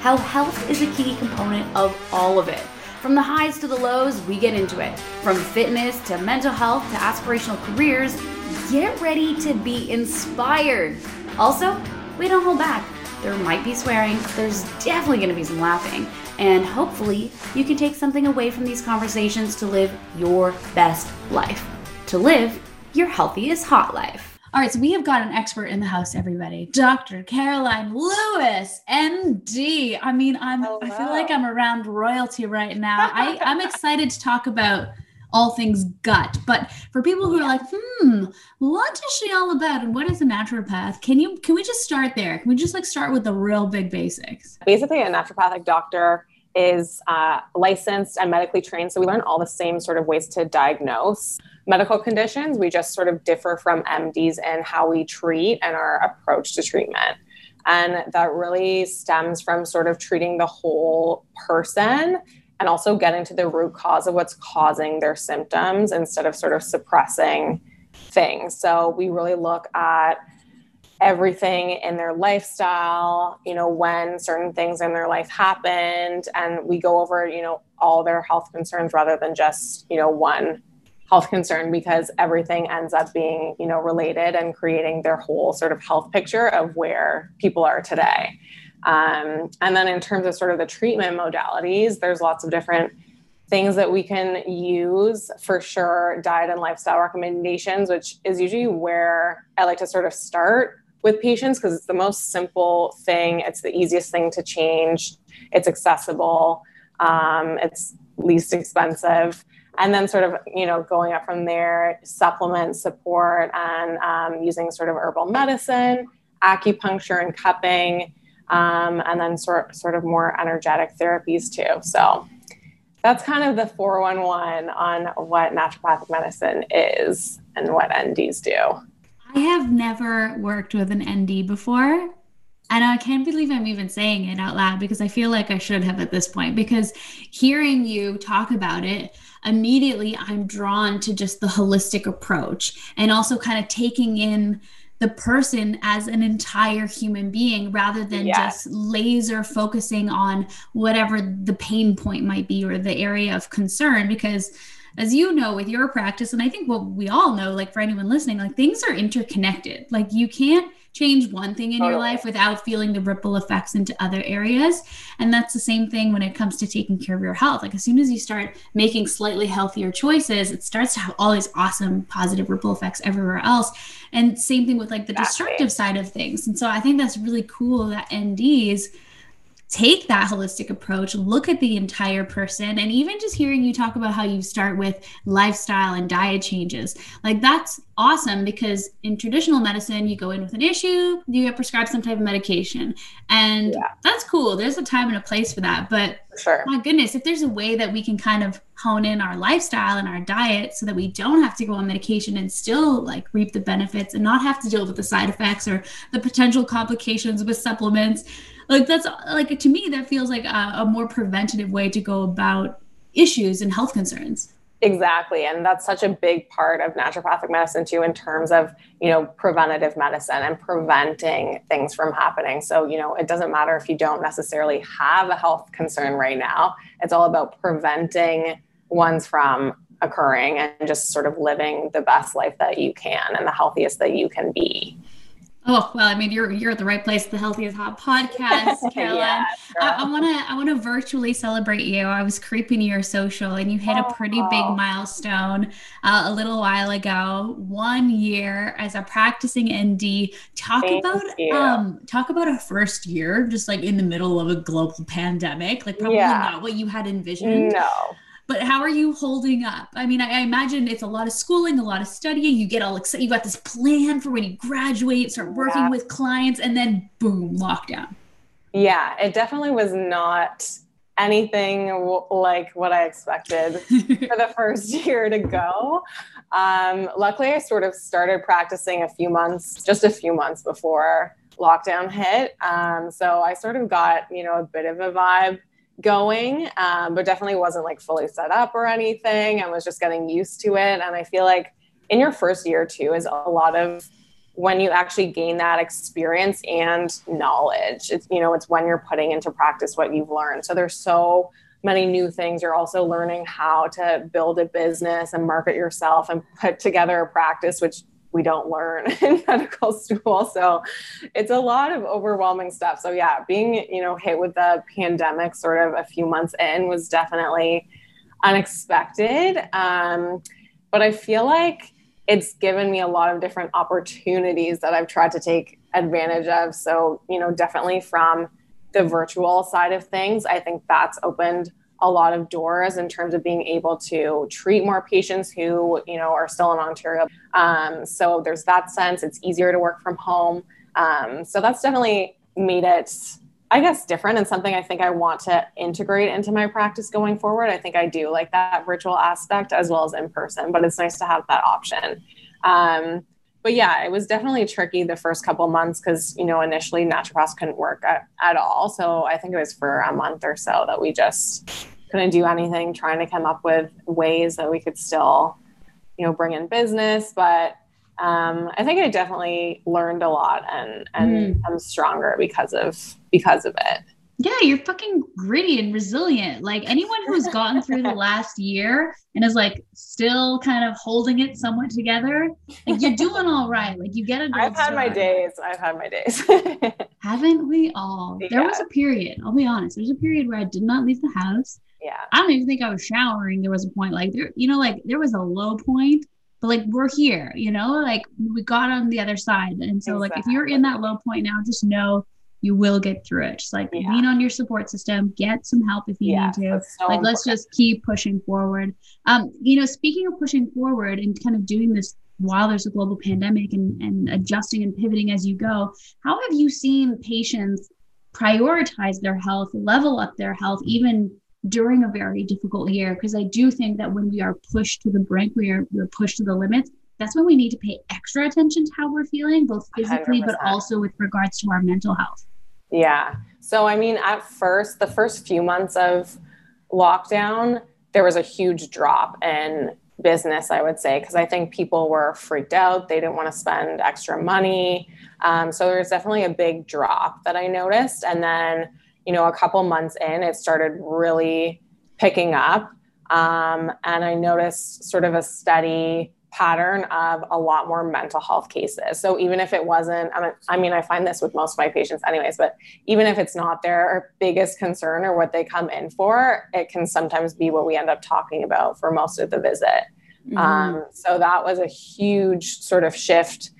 How health is a key component of all of it. From the highs to the lows, we get into it. From fitness to mental health to aspirational careers, get ready to be inspired. Also, we don't hold back. There might be swearing, there's definitely to be some laughing, and hopefully, you can take something away from these conversations to live your best life. To live your healthiest hot life. All right, so we have got an expert in the house, everybody. Dr. Caroline Lewis, ND. I mean, I'm Hello. I feel like I'm around royalty right now. I, I'm excited to talk about all things gut. But for people who are like, hmm, what is she all about? And what is a naturopath? Can you can we just start there? Can we just like start with the real big basics? Basically, a naturopathic doctor is uh, licensed and medically trained. So we learn all the same sort of ways to diagnose medical conditions. We just sort of differ from MDs in how we treat and our approach to treatment. And that really stems from sort of treating the whole person and also getting to the root cause of what's causing their symptoms instead of sort of suppressing things. So we really look at everything in their lifestyle, you know, when certain things in their life happened, and we go over, you know, all their health concerns rather than just, you know, one health concern because everything ends up being you know related and creating their whole sort of health picture of where people are today. Um, and then in terms of sort of the treatment modalities there's lots of different things that we can use for sure. Diet and lifestyle recommendations which is usually where i like to sort of start with patients because it's the most simple thing. It's the easiest thing to change. It's accessible. Um, it's least expensive. And then sort of you know going up from there supplement support and um, using sort of herbal medicine acupuncture and cupping um, and then sort, sort of more energetic therapies too. So that's kind of the 411 on what naturopathic medicine is and what nds do i have never worked with an nd before and I can't believe I'm even saying it out loud because I feel like I should have at this point. Because hearing you talk about it, immediately I'm drawn to just the holistic approach and also kind of taking in the person as an entire human being rather than yes. just laser focusing on whatever the pain point might be or the area of concern because as you know with your practice and i think what we all know like for anyone listening like things are interconnected like you can't change one thing in your life without feeling the ripple effects into other areas. And that's the same thing when it comes to taking care of your health. Like as soon as you start making slightly healthier choices, it starts to have all these awesome positive ripple effects everywhere else. And same thing with like the destructive side of things. And so I think that's really cool that NDs take that holistic approach, look at the entire person, and even just hearing you talk about how you start with lifestyle and diet changes. Like that's awesome because in traditional medicine, you go in with an issue, you get prescribed some type of medication. And yeah. that's cool. There's a time and a place for that. But sure. my goodness, if there's a way that we can kind of hone in our lifestyle and our diet so that we don't have to go on medication and still like reap the benefits and not have to deal with the side effects or the potential complications with supplements like that's like to me that feels like a, a more preventative way to go about issues and health concerns Exactly. And that's such a big part of naturopathic medicine too, in terms of, you know, preventative medicine and preventing things from happening. So, you know, it doesn't matter if you don't necessarily have a health concern right now. It's all about preventing ones from occurring and just sort of living the best life that you can and the healthiest that you can be. Oh well, I mean, you're you're at the right place. The Healthy is Hot podcast, Caroline. yeah, I, I, wanna I wanna virtually celebrate you. I was creeping your social, and you hit oh, a pretty big milestone uh, a little while ago. One year as a practicing ND. Talk Thank about you. um talk about a first year, just like in the middle of a global pandemic. Like probably yeah. not what you had envisioned. No but how are you holding up? I mean, I, I, imagine it's a lot of schooling, a lot of studying. You get all excited. You got this plan for when you graduate, start working yeah. with clients, and then boom, lockdown. Yeah, it definitely was not anything like what I expected for the first year to go. Um, luckily, I sort of started practicing a few months, just a few months before lockdown hit. Um, so I sort of got, you know, a bit of a vibe going, um, but definitely wasn't like fully set up or anything. I was just getting used to it. And I feel like in your first year too is a lot of when you actually gain that experience and knowledge. It's, you know, it's when you're putting into practice what you've learned. So there's so many new things. You're also learning how to build a business and market yourself and put together a practice, which we don't learn in medical school. So it's a lot of overwhelming stuff. So yeah, being, you know, hit with the pandemic sort of a few months in was definitely unexpected. Um, but I feel like it's given me a lot of different opportunities that I've tried to take advantage of. So, you know, definitely from the virtual side of things, I think that's opened a lot of doors in terms of being able to treat more patients who you know are still in ontario. Um, so there's that sense. It's easier to work from home. Um, so that's definitely made it i guess different and something i think i want to integrate into my practice going forward. I think i do like that virtual aspect as well as in person but it's nice to have that option. Um, but yeah, it was definitely tricky the first couple months because you know initially naturopaths couldn't work at, at all. So I think it was for a month or so that we just couldn't do anything, trying to come up with ways that we could still, you know, bring in business. But um, I think I definitely learned a lot and and mm. I'm stronger because of because of it. Yeah, you're fucking gritty and resilient. Like anyone who's gotten through the last year and is like still kind of holding it somewhat together, like you're doing all right. Like you get a. I've had my days. I've had my days. Haven't we all? Yeah. There was a period. I'll be honest. There was a period where I did not leave the house. Yeah. I don't even think I was showering. There was a point like there, you know, like there was a low point, but like we're here. You know, like we got on the other side, and so exactly. like if you're in that low point now, just know you will get through it. Just like yeah. lean on your support system, get some help if you yeah, need to. So like important. let's just keep pushing forward. Um, you know, speaking of pushing forward and kind of doing this while there's a global pandemic and, and adjusting and pivoting as you go, how have you seen patients prioritize their health, level up their health, even during a very difficult year? Because I do think that when we are pushed to the brink, we are we're pushed to the limits that's when we need to pay extra attention to how we're feeling, both physically, 100%. but also with regards to our mental health. Yeah. So, I mean, at first, the first few months of lockdown, there was a huge drop in business, I would say, because I think people were freaked out. They didn't want to spend extra money. Um, so, there was definitely a big drop that I noticed. And then, you know, a couple months in, it started really picking up. Um, and I noticed sort of a steady pattern of a lot more mental health cases. So even if it wasn't, I mean, I find this with most of my patients anyways, but even if it's not their biggest concern or what they come in for, it can sometimes be what we end up talking about for most of the visit. Mm-hmm. Um, so that was a huge sort of shift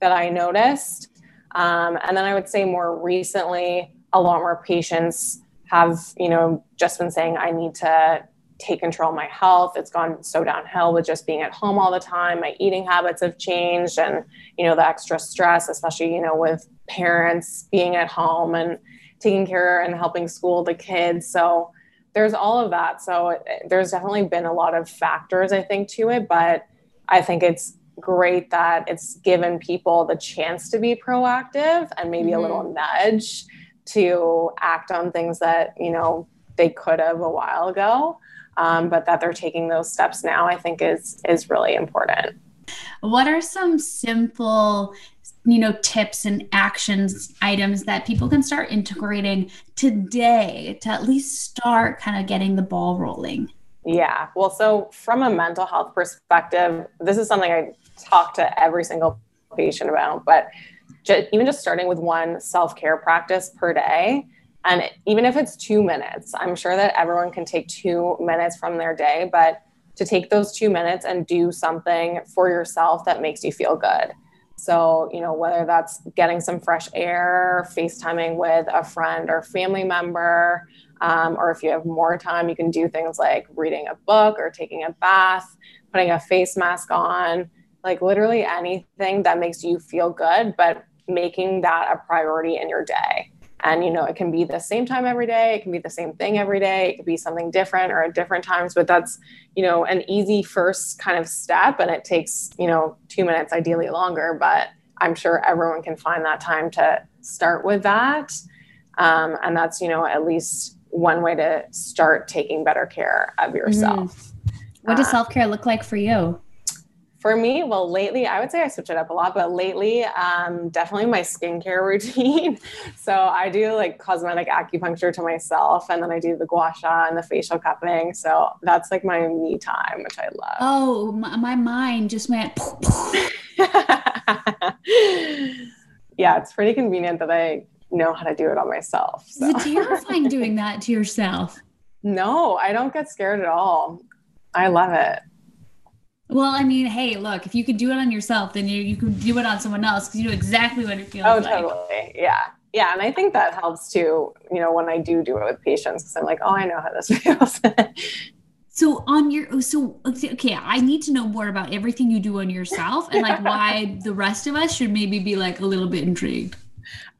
that I noticed. Um, and then I would say more recently, a lot more patients have, you know, just been saying, I need to take control of my health. It's gone so downhill with just being at home all the time. My eating habits have changed and, you know, the extra stress, especially, you know, with parents being at home and taking care and helping school the kids. So there's all of that. So it, there's definitely been a lot of factors, I think, to it. But I think it's great that it's given people the chance to be proactive and maybe mm-hmm. a little nudge to act on things that, you know, they could have a while ago um, but that they're taking those steps now, I think is is really important. What are some simple, you know, tips and actions items that people can start integrating today to at least start kind of getting the ball rolling? Yeah. Well, so from a mental health perspective, this is something I talk to every single patient about, but just, even just starting with one self care practice per day and even if it's two minutes, I'm sure that everyone can take two minutes from their day, but to take those two minutes and do something for yourself that makes you feel good. So, you know, whether that's getting some fresh air, FaceTiming with a friend or family member, um, or if you have more time, you can do things like reading a book or taking a bath, putting a face mask on, like literally anything that makes you feel good, but making that a priority in your day. And you know it can be the same time every day it can be the same thing every day it could be something different or at different times but that's you know an easy first kind of step and it takes you know two minutes ideally longer but i'm sure everyone can find that time to start with that. Um, and that's you know at least one way to start taking better care of yourself. Mm-hmm. what does uh, self-care look like for you for me, well, lately, I would say I switch it up a lot, but lately, um, definitely my skincare routine. so I do like cosmetic acupuncture to myself, and then I do the gua sha and the facial cupping. So that's like my me time, which I love. Oh, my, my mind just went. yeah, it's pretty convenient that I know how to do it on myself. So. Is it terrifying doing that to yourself? No, I don't get scared at all. I love it. Well, I mean, hey, look, if you could do it on yourself, then you, you could do it on someone else because you know exactly what it feels oh, like. Oh, totally. Yeah. Yeah. And I think that helps too, you know, when I do do it with patients because I'm like, oh, I know how this feels. so on your so okay i need to know more about everything you do on yourself and like why the rest of us should maybe be like a little bit intrigued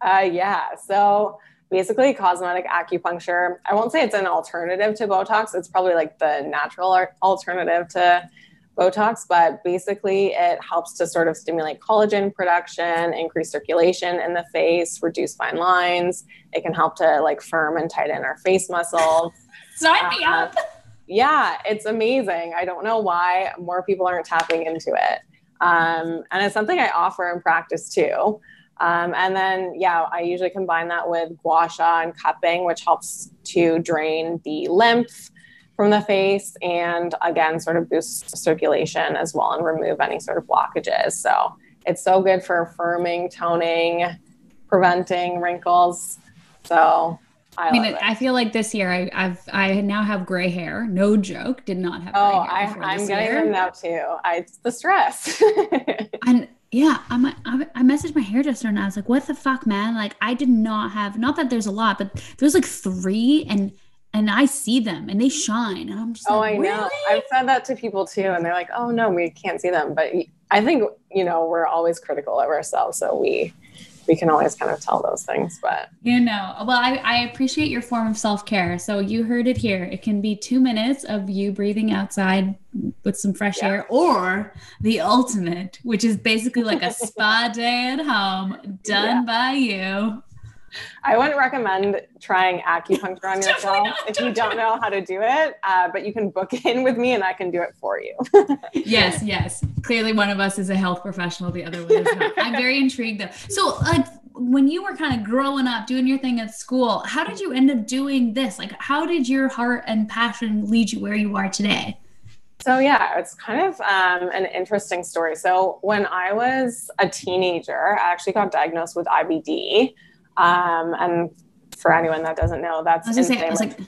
uh yeah so basically cosmetic acupuncture i won't say it's an alternative to botox it's probably like the natural alternative to Botox, but basically it helps to sort of stimulate collagen production, increase circulation in the face, reduce fine lines. It can help to like firm and tighten our face muscles. Sign me uh, up. Yeah, it's amazing. I don't know why more people aren't tapping into it. Um, and it's something I offer in practice too. Um, and then, yeah, I usually combine that with gua sha and cupping, which helps to drain the lymph from the face and again sort of boost circulation as well and remove any sort of blockages so it's so good for firming toning preventing wrinkles so I, I mean, I feel like this year I, have I now have gray hair. No joke, did not have. Oh, I, I'm getting year. them now too. I, it's the stress. and yeah, I'm, I, I messaged my hairdresser and I was like, "What the fuck, man? Like, I did not have. Not that there's a lot, but there's like three, and and I see them and they shine. And I'm just oh, like, I know. I've said that to people too, and they're like, "Oh no, we can't see them." But I think you know we're always critical of ourselves, so we we can always kind of tell those things. But you know, well, I, I appreciate your form of self care. So you heard it here. It can be two minutes of you breathing outside with some fresh yeah. air, or the ultimate, which is basically like a spa day at home done yeah. by you. I wouldn't recommend trying acupuncture on yourself not, if you don't know how to do it, uh, but you can book in with me and I can do it for you. yes, yes. Clearly, one of us is a health professional, the other one is not. I'm very intrigued though. So, like, when you were kind of growing up, doing your thing at school, how did you end up doing this? Like, how did your heart and passion lead you where you are today? So yeah, it's kind of um, an interesting story. So when I was a teenager, I actually got diagnosed with IBD. Um, and for anyone that doesn't know, that's like,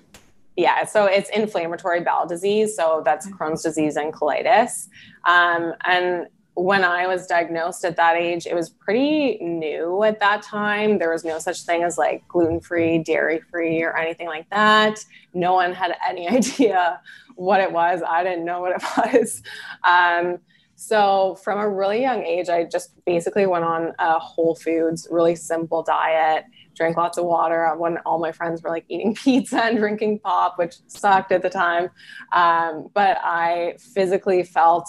yeah, so it's inflammatory bowel disease. So that's Crohn's disease and colitis. Um, and when I was diagnosed at that age, it was pretty new at that time. There was no such thing as like gluten free, dairy free, or anything like that. No one had any idea what it was. I didn't know what it was. Um, so from a really young age, I just basically went on a whole foods, really simple diet, drank lots of water when all my friends were like eating pizza and drinking pop, which sucked at the time. Um, but I physically felt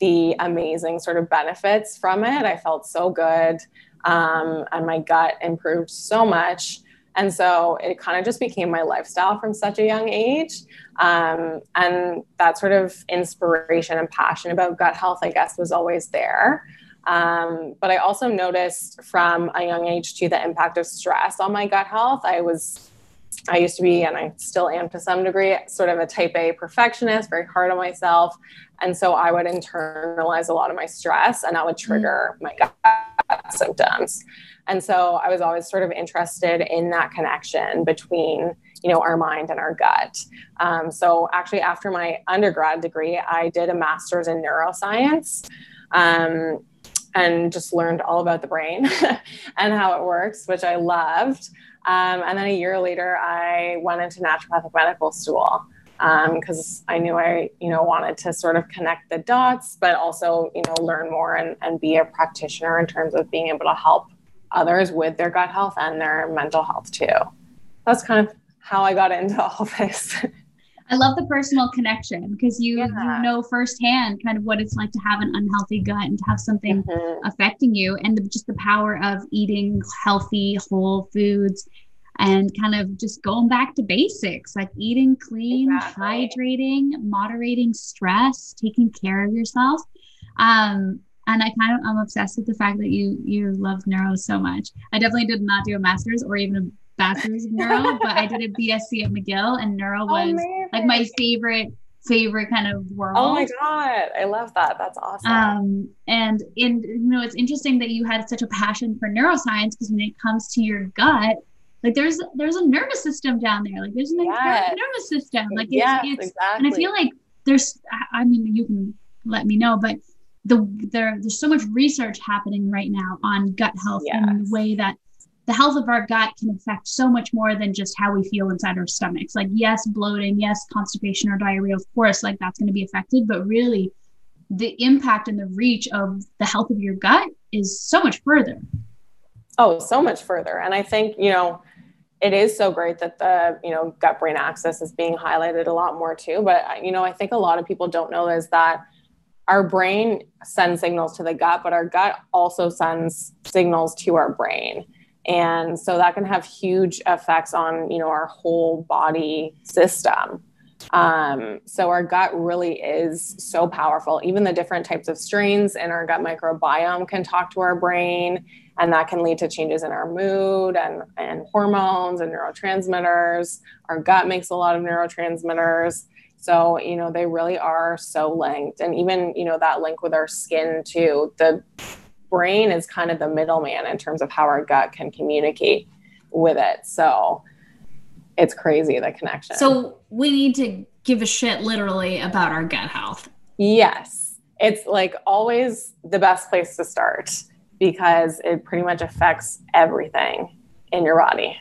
the amazing sort of benefits from it. I felt so good. Um, and my gut improved so much. And so it kind of just became my lifestyle from such a young age. Um, and that sort of inspiration and passion about gut health, I guess, was always there. Um, but I also noticed from a young age too the impact of stress on my gut health. I was, I used to be, and I still am to some degree, sort of a type A perfectionist, very hard on myself. And so I would internalize a lot of my stress and that would trigger mm. my gut symptoms. And so I was always sort of interested in that connection between, you know, our mind and our gut. Um, so actually, after my undergrad degree, I did a master's in neuroscience. Um, and just learned all about the brain and how it works, which I loved. Um, and then a year later, I went into naturopathic medical school because um, I knew I, you know, wanted to sort of connect the dots, but also, you know, learn more and, and be a practitioner in terms of being able to help others with their gut health and their mental health too. That's kind of how I got into all this. I love the personal connection because you, yeah. you know firsthand kind of what it's like to have an unhealthy gut and to have something mm-hmm. affecting you, and the, just the power of eating healthy, whole foods and kind of just going back to basics like eating clean, exactly. hydrating, moderating stress, taking care of yourself. Um, and I kind of I'm obsessed with the fact that you you love neuro so much. I definitely did not do a master's or even a bachelor's of neuro, but I did a BSc at McGill, and neuro was oh, like my favorite favorite kind of world. Oh my god, I love that. That's awesome. Um, and in you know, it's interesting that you had such a passion for neuroscience because when it comes to your gut, like there's there's a nervous system down there. Like there's an yes. nervous system. Like it's, yes, it's exactly. and I feel like there's. I mean, you can let me know, but the there there's so much research happening right now on gut health yes. and the way that the health of our gut can affect so much more than just how we feel inside our stomachs. Like, yes, bloating, yes, constipation or diarrhea, of course, like that's going to be affected, but really the impact and the reach of the health of your gut is so much further. Oh, so much further. And I think, you know, it is so great that the, you know, gut brain axis is being highlighted a lot more too. But, you know, I think a lot of people don't know is that our brain sends signals to the gut, but our gut also sends signals to our brain and so that can have huge effects on you know our whole body system. Um, so our gut really is so powerful. Even the different types of strains in our gut microbiome can talk to our brain and that can lead to changes in our mood and, and hormones and neurotransmitters. Our gut makes a lot of neurotransmitters. So you know they really are so linked. And even you know that link with our skin too the brain is kind of the middleman in terms of how our gut can communicate with it. So it's crazy the connection. So we need to give a shit literally about our gut health. Yes. It's like always the best place to start because it pretty much affects everything in your body.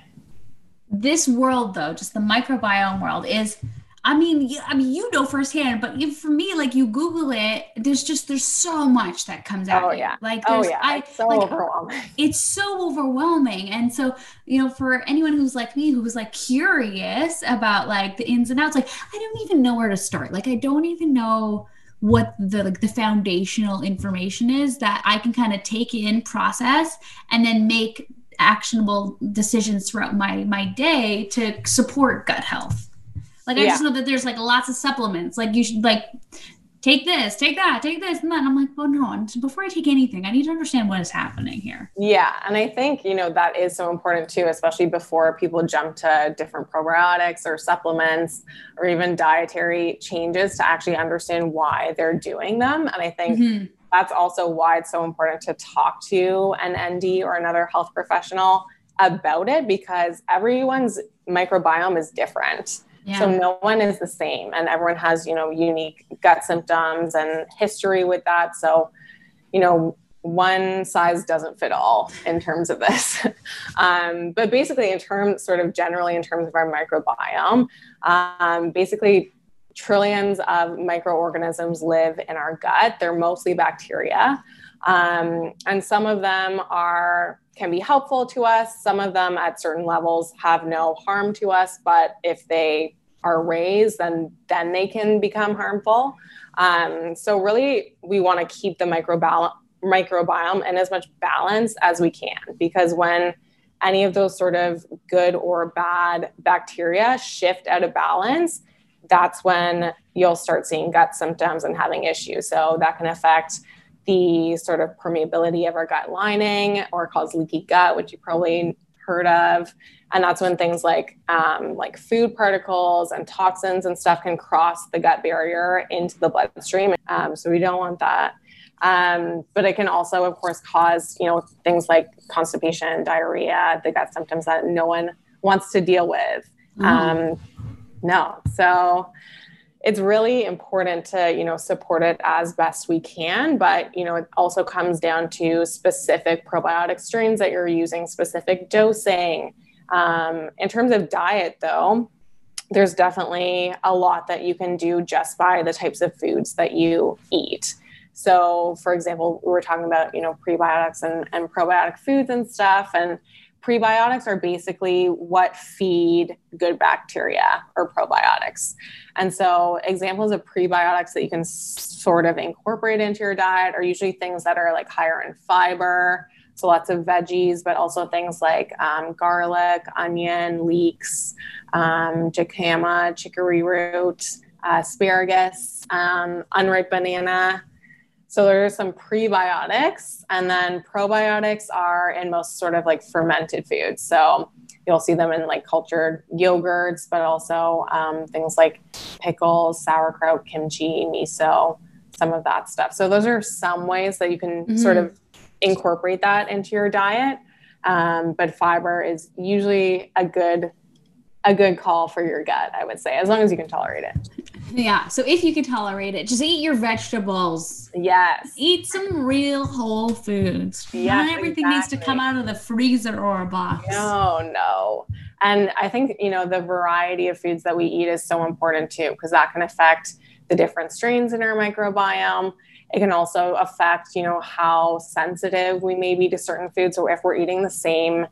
This world though, just the microbiome world is I mean, I mean, you know firsthand, but for me, like you Google it, there's just there's so much that comes out. Oh yeah, like oh yeah, I, it's so like, overwhelming. It's so overwhelming, and so you know, for anyone who's like me, who was like curious about like the ins and outs, like I don't even know where to start. Like I don't even know what the like the foundational information is that I can kind of take in, process, and then make actionable decisions throughout my my day to support gut health. Like I yeah. just know that there's like lots of supplements. Like you should like take this, take that, take this and that. And I'm like, oh no, before I take anything, I need to understand what is happening here. Yeah. And I think, you know, that is so important too, especially before people jump to different probiotics or supplements or even dietary changes to actually understand why they're doing them. And I think mm-hmm. that's also why it's so important to talk to an ND or another health professional about it because everyone's microbiome is different. Yeah. So no one is the same and everyone has, you know, unique gut symptoms and history with that. So, you know, one size doesn't fit all in terms of this. um, but basically, in terms, sort of generally, in terms of our microbiome, um, basically, trillions of microorganisms live in our gut. They're mostly bacteria. Um, and some of them are can be helpful to us. Some of them at certain levels have no harm to us, but if they are raised, then then they can become harmful. Um, so really, we want to keep the microbiome microbiome in as much balance as we can because when any of those sort of good or bad bacteria shift out of balance, that's when you'll start seeing gut symptoms and having issues. So that can affect the sort of permeability of our gut lining or cause leaky gut, which you probably heard of. And that's when things like um, like food particles and toxins and stuff can cross the gut barrier into the bloodstream. Um, so we don't want that. Um, but it can also, of course, cause you know things like constipation, diarrhea, the gut symptoms that no one wants to deal with. Mm. no, so it's really important to you know support it as best we can but you know it also comes down to specific probiotic strains that you're using specific dosing um, in terms of diet though there's definitely a lot that you can do just by the types of foods that you eat So, for example, we were talking about, you know, prebiotics and, and probiotic foods and stuff. And prebiotics are basically what feed good bacteria or probiotics. And so, examples of prebiotics that you can sort of incorporate into your diet are usually things that are like higher in fiber. So, lots of veggies, but also things like um, garlic, onion, leeks, um, jicama, chicory root, uh, asparagus, um, unripe banana, so there's some prebiotics, and then probiotics are in most sort of like fermented foods. So you'll see them in like cultured yogurts, but also um, things like pickles, sauerkraut, kimchi, miso, some of that stuff. So those are some ways that you can mm-hmm. sort of incorporate that into your diet. Um, but fiber is usually a good a good call for your gut, I would say, as long as you can tolerate it. Yeah. So if you can tolerate it, just eat your vegetables. Yes. Eat some real whole foods. Yeah. Not everything exactly. needs to come out of the freezer or a box. No, no. And I think, you know, the variety of foods that we eat is so important too, because that can affect the different strains in our microbiome. It can also affect, you know, how sensitive we may be to certain foods. So if we're eating the same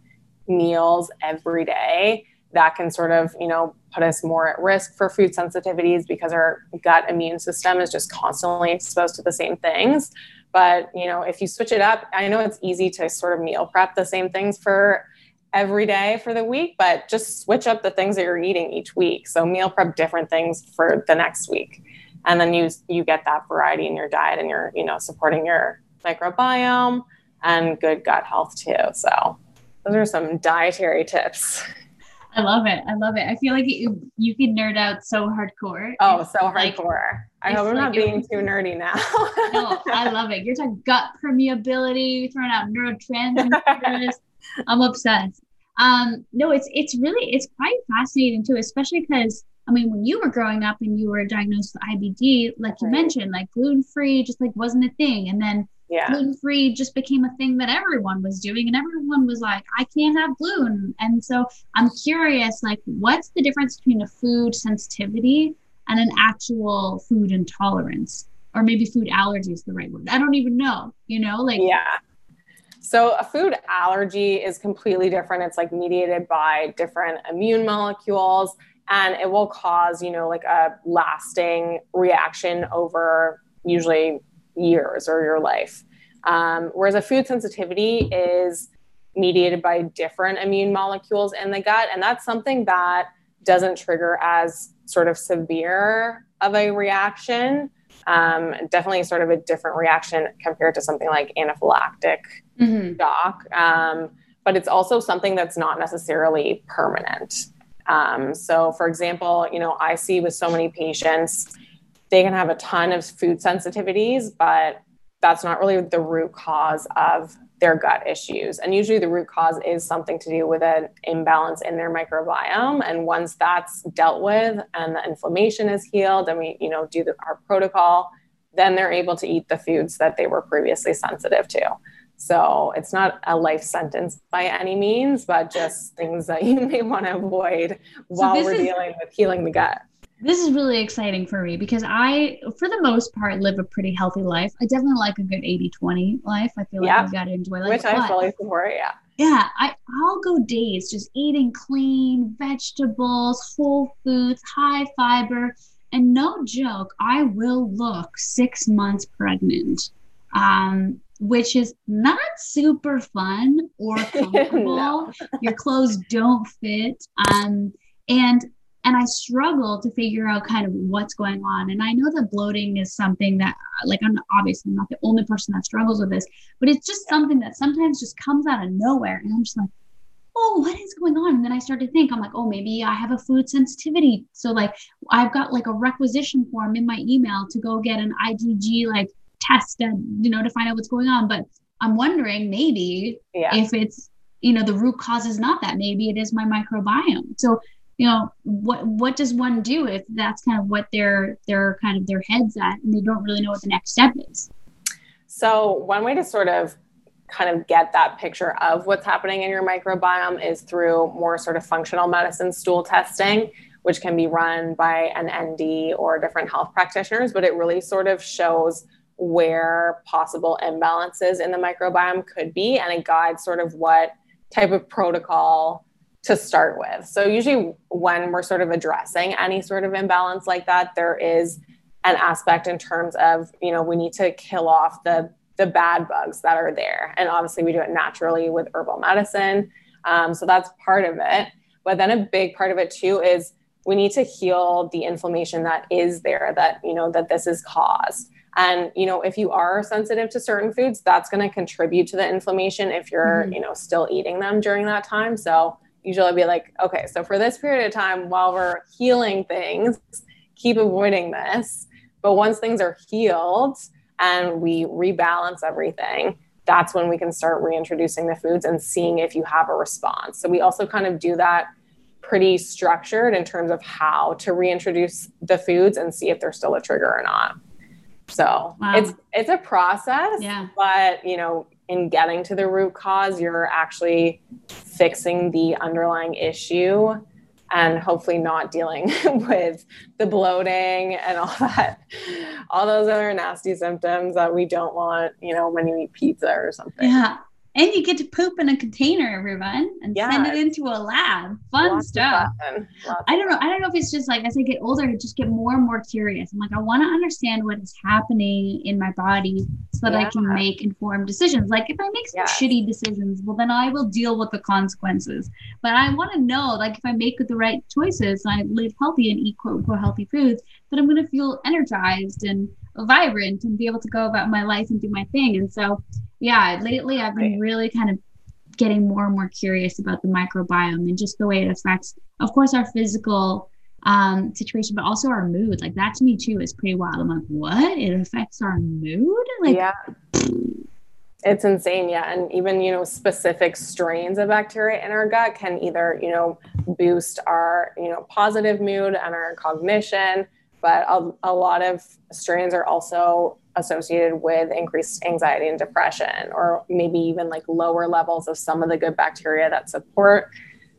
meals every day, that can sort of, you know, put us more at risk for food sensitivities because our gut immune system is just constantly exposed to the same things. But, you know, if you switch it up, I know it's easy to sort of meal prep the same things for every day for the week, but just switch up the things that you're eating each week. So meal prep different things for the next week. And then you you get that variety in your diet and you're, you know, supporting your microbiome and good gut health too. So those are some dietary tips. I love it. I love it. I feel like you, you can nerd out so hardcore. Oh, so like, hardcore. I hope I'm like not being too nerdy now. no, I love it. You're talking gut permeability, throwing out neurotransmitters. I'm obsessed. Um, no, it's it's really it's quite fascinating too, especially because I mean, when you were growing up and you were diagnosed with IBD, like you mentioned, like gluten free just like wasn't a thing, and then yeah. gluten free just became a thing that everyone was doing and everyone was like i can't have gluten. And so i'm curious like what's the difference between a food sensitivity and an actual food intolerance? Or maybe food allergy is the right word. I don't even know you know like yeah. So a food allergy is completely different. It's like mediated by different immune molecules and it will cause you know like a lasting reaction over usually years or your life. Um, whereas a food sensitivity is mediated by different immune molecules in the gut. And that's something that doesn't trigger as sort of severe of a reaction. Um, definitely sort of a different reaction compared to something like anaphylactic mm-hmm. shock. Um, but it's also something that's not necessarily permanent. Um, so, for example, you know, I see with so many patients they can have a ton of food sensitivities, but that's not really the root cause of their gut issues. And usually the root cause is something to do with an imbalance in their microbiome. And once that's dealt with and the inflammation is healed and we, you know, do the, our protocol, then they're able to eat the foods that they were previously sensitive to. So it's not a life sentence by any means, but just things that you may want to avoid while we're is, dealing with healing the gut this is really exciting for me because I, for the most part, live a pretty healthy life. I definitely like a good 80 20 life. I feel like yeah. I've got to enjoy life. Which I fully support, yeah. Yeah, I, I'll go days just eating clean vegetables, whole foods, high fiber. And no joke, I will look six months pregnant, um, which is not super fun or comfortable. no. Your clothes don't fit. Um, and and I struggle to figure out kind of what's going on. And I know that bloating is something that, like, I'm obviously not the only person that struggles with this, but it's just something that sometimes just comes out of nowhere. And I'm just like, oh, what is going on? And then I start to think, I'm like, oh, maybe I have a food sensitivity. So, like, I've got like a requisition form in my email to go get an IgG like test and, you know, to find out what's going on. But I'm wondering maybe yeah. if it's, you know, the root cause is not that. Maybe it is my microbiome. So, you know what what does one do if that's kind of what they're they're kind of their heads at and they don't really know what the next step is? So one way to sort of kind of get that picture of what's happening in your microbiome is through more sort of functional medicine stool testing which can be run by an nd or different health practitioners but it really sort of shows where possible imbalances in the microbiome could be, and it guides sort of what type of protocol to start with. So, usually, when we're sort of addressing any sort of imbalance like that, there is an aspect in terms of, you know, we need to kill off the the bad bugs that are there. And obviously, we do it naturally with herbal medicine. Um, so, that's part of it. But then a big part of it too is we need to heal the inflammation that is there that, you know, that this is caused. And, you know, if you are sensitive to certain foods, that's going to contribute to the inflammation if you're, mm-hmm. you know, still eating them during that time. So usually be like, okay, so for this period of time, while we're healing things, keep avoiding this. But once things are healed and we rebalance everything, that's when we can start reintroducing the foods and seeing if you have a response. So we also kind of do that pretty structured in terms of how to reintroduce the foods and see if they're still a trigger or not. So wow. it's it's a process, yeah. but you know, in getting to the root cause, you're actually fixing the underlying issue and hopefully not dealing with the bloating and all that all those other nasty symptoms that we don't want, you know, when you eat pizza or something. Yeah. And you get to poop in a container, everyone, and yes. send it into a lab. Fun Lots stuff. I don't know. I don't know if it's just like as I get older, I just get more and more curious. I'm like, I want to understand what is happening in my body so that yeah. I can make informed decisions. Like if I make some yes. shitty decisions, well then I will deal with the consequences. But I want to know, like if I make the right choices and I live healthy and eat quote unquote healthy foods, that I'm gonna feel energized and vibrant and be able to go about my life and do my thing. And so yeah, lately I've been really kind of getting more and more curious about the microbiome and just the way it affects, of course, our physical um, situation, but also our mood. Like that to me too is pretty wild. I'm like, what? It affects our mood? Like, yeah. It's insane, yeah. And even, you know, specific strains of bacteria in our gut can either, you know, boost our, you know, positive mood and our cognition, but a, a lot of strains are also associated with increased anxiety and depression, or maybe even like lower levels of some of the good bacteria that support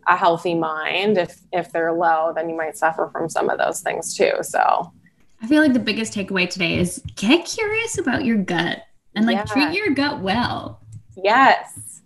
a healthy mind. If if they're low, then you might suffer from some of those things too. So I feel like the biggest takeaway today is get curious about your gut and like yeah. treat your gut well. Yes.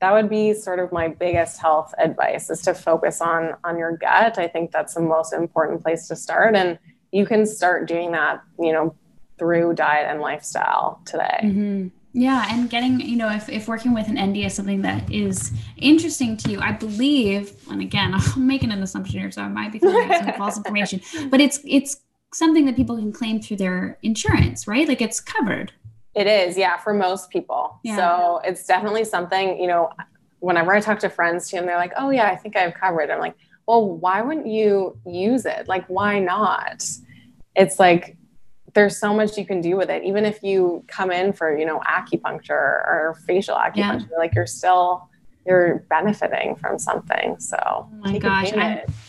That would be sort of my biggest health advice is to focus on on your gut. I think that's the most important place to start and you can start doing that, you know, through diet and lifestyle today. Mm-hmm. Yeah, and getting, you know, if, if working with an ND is something that is interesting to you, I believe, and again, I'm making an assumption here, so I might be throwing out some false information, but it's it's something that people can claim through their insurance, right? Like it's covered. It is, yeah, for most people. Yeah. So it's definitely something, you know, whenever I talk to friends too, and they're like, oh yeah, I think I have covered. I'm like, well, why wouldn't you use it? Like, why not? It's like there's so much you can do with it. Even if you come in for, you know, acupuncture or facial acupuncture, yeah. like you're still you're benefiting from something. So oh my gosh,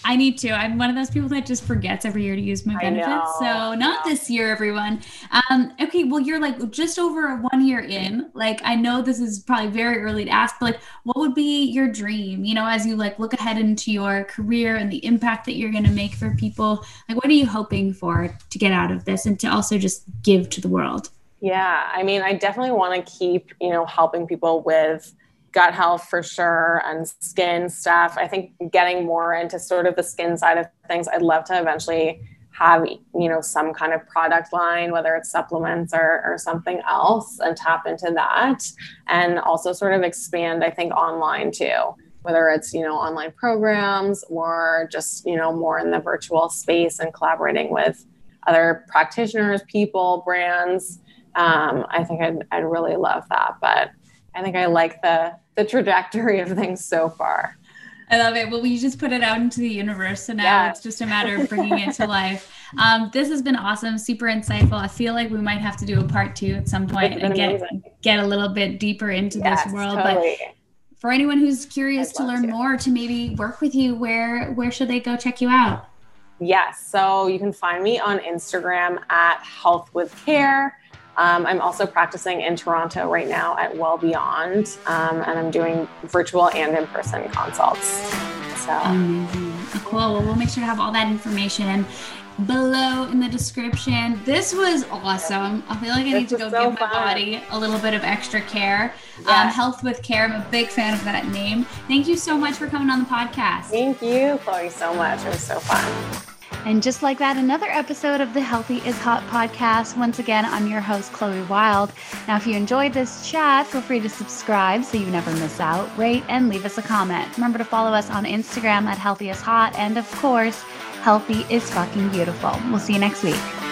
I need to. I'm one of those people that just forgets every year to use my benefits. So not this year, everyone. Um, okay, well, you're like just over one year in. Like I know this is probably very early to ask, but like, what would be your dream? You know, as you like look ahead into your career and the impact that you're going to make for people. Like, what are you hoping for to get out of this and to also just give to the world? Yeah, I mean, I definitely want to keep, you know, helping people with gut health for sure and skin stuff. I think getting more into sort of the skin side of things, I'd love to eventually have you know some kind of product line whether it's supplements or, or something else and tap into that and also sort of expand i think online too whether it's you know online programs or just you know more in the virtual space and collaborating with other practitioners people brands um, i think I'd, I'd really love that but I think I like the the trajectory of things so far. I love it. Well, we just put it out into the universe. So now yeah. it's just a matter of bringing it to life. Um, this has been awesome, super insightful. I feel like we might have to do a part two at some point and get, get a little bit deeper into yes, this world. Totally. But for anyone who's curious to learn to. more, to maybe work with you, where where should they go check you out? Yes. So you can find me on Instagram at Health with Care. Um, I'm also practicing in Toronto right now at Well Beyond, um, and I'm doing virtual and in person consults. So amazing. Cool. Well, we'll make sure to have all that information below in the description. This was awesome. I feel like I need to go so give fun. my body a little bit of extra care. Um, Health with Care. I'm a big fan of that name. Thank you so much for coming on the podcast. Thank you, Chloe, so much. It was so fun. And just like that, another episode of the Healthy is Hot podcast. Once again, I'm your host, Chloe Wild. Now, if you enjoyed this chat, feel free to subscribe so you never miss out, rate, and leave us a comment. Remember to follow us on Instagram at Healthy is Hot. And of course, healthy is fucking beautiful. We'll see you next week.